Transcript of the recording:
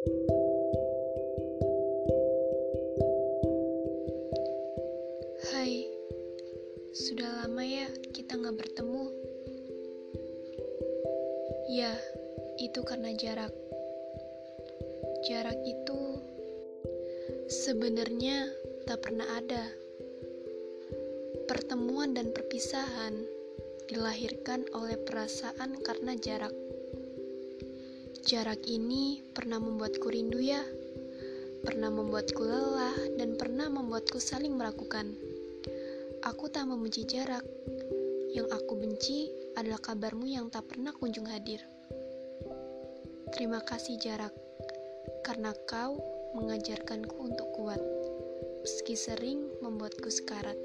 Hai, sudah lama ya kita nggak bertemu. Ya, itu karena jarak. Jarak itu sebenarnya tak pernah ada. Pertemuan dan perpisahan dilahirkan oleh perasaan karena jarak. Jarak ini pernah membuatku rindu ya pernah membuatku lelah, dan pernah membuatku saling meragukan. Aku tak membenci jarak. Yang aku benci adalah kabarmu yang tak pernah kunjung hadir. Terima kasih jarak, karena kau mengajarkanku untuk kuat, meski sering membuatku sekarat.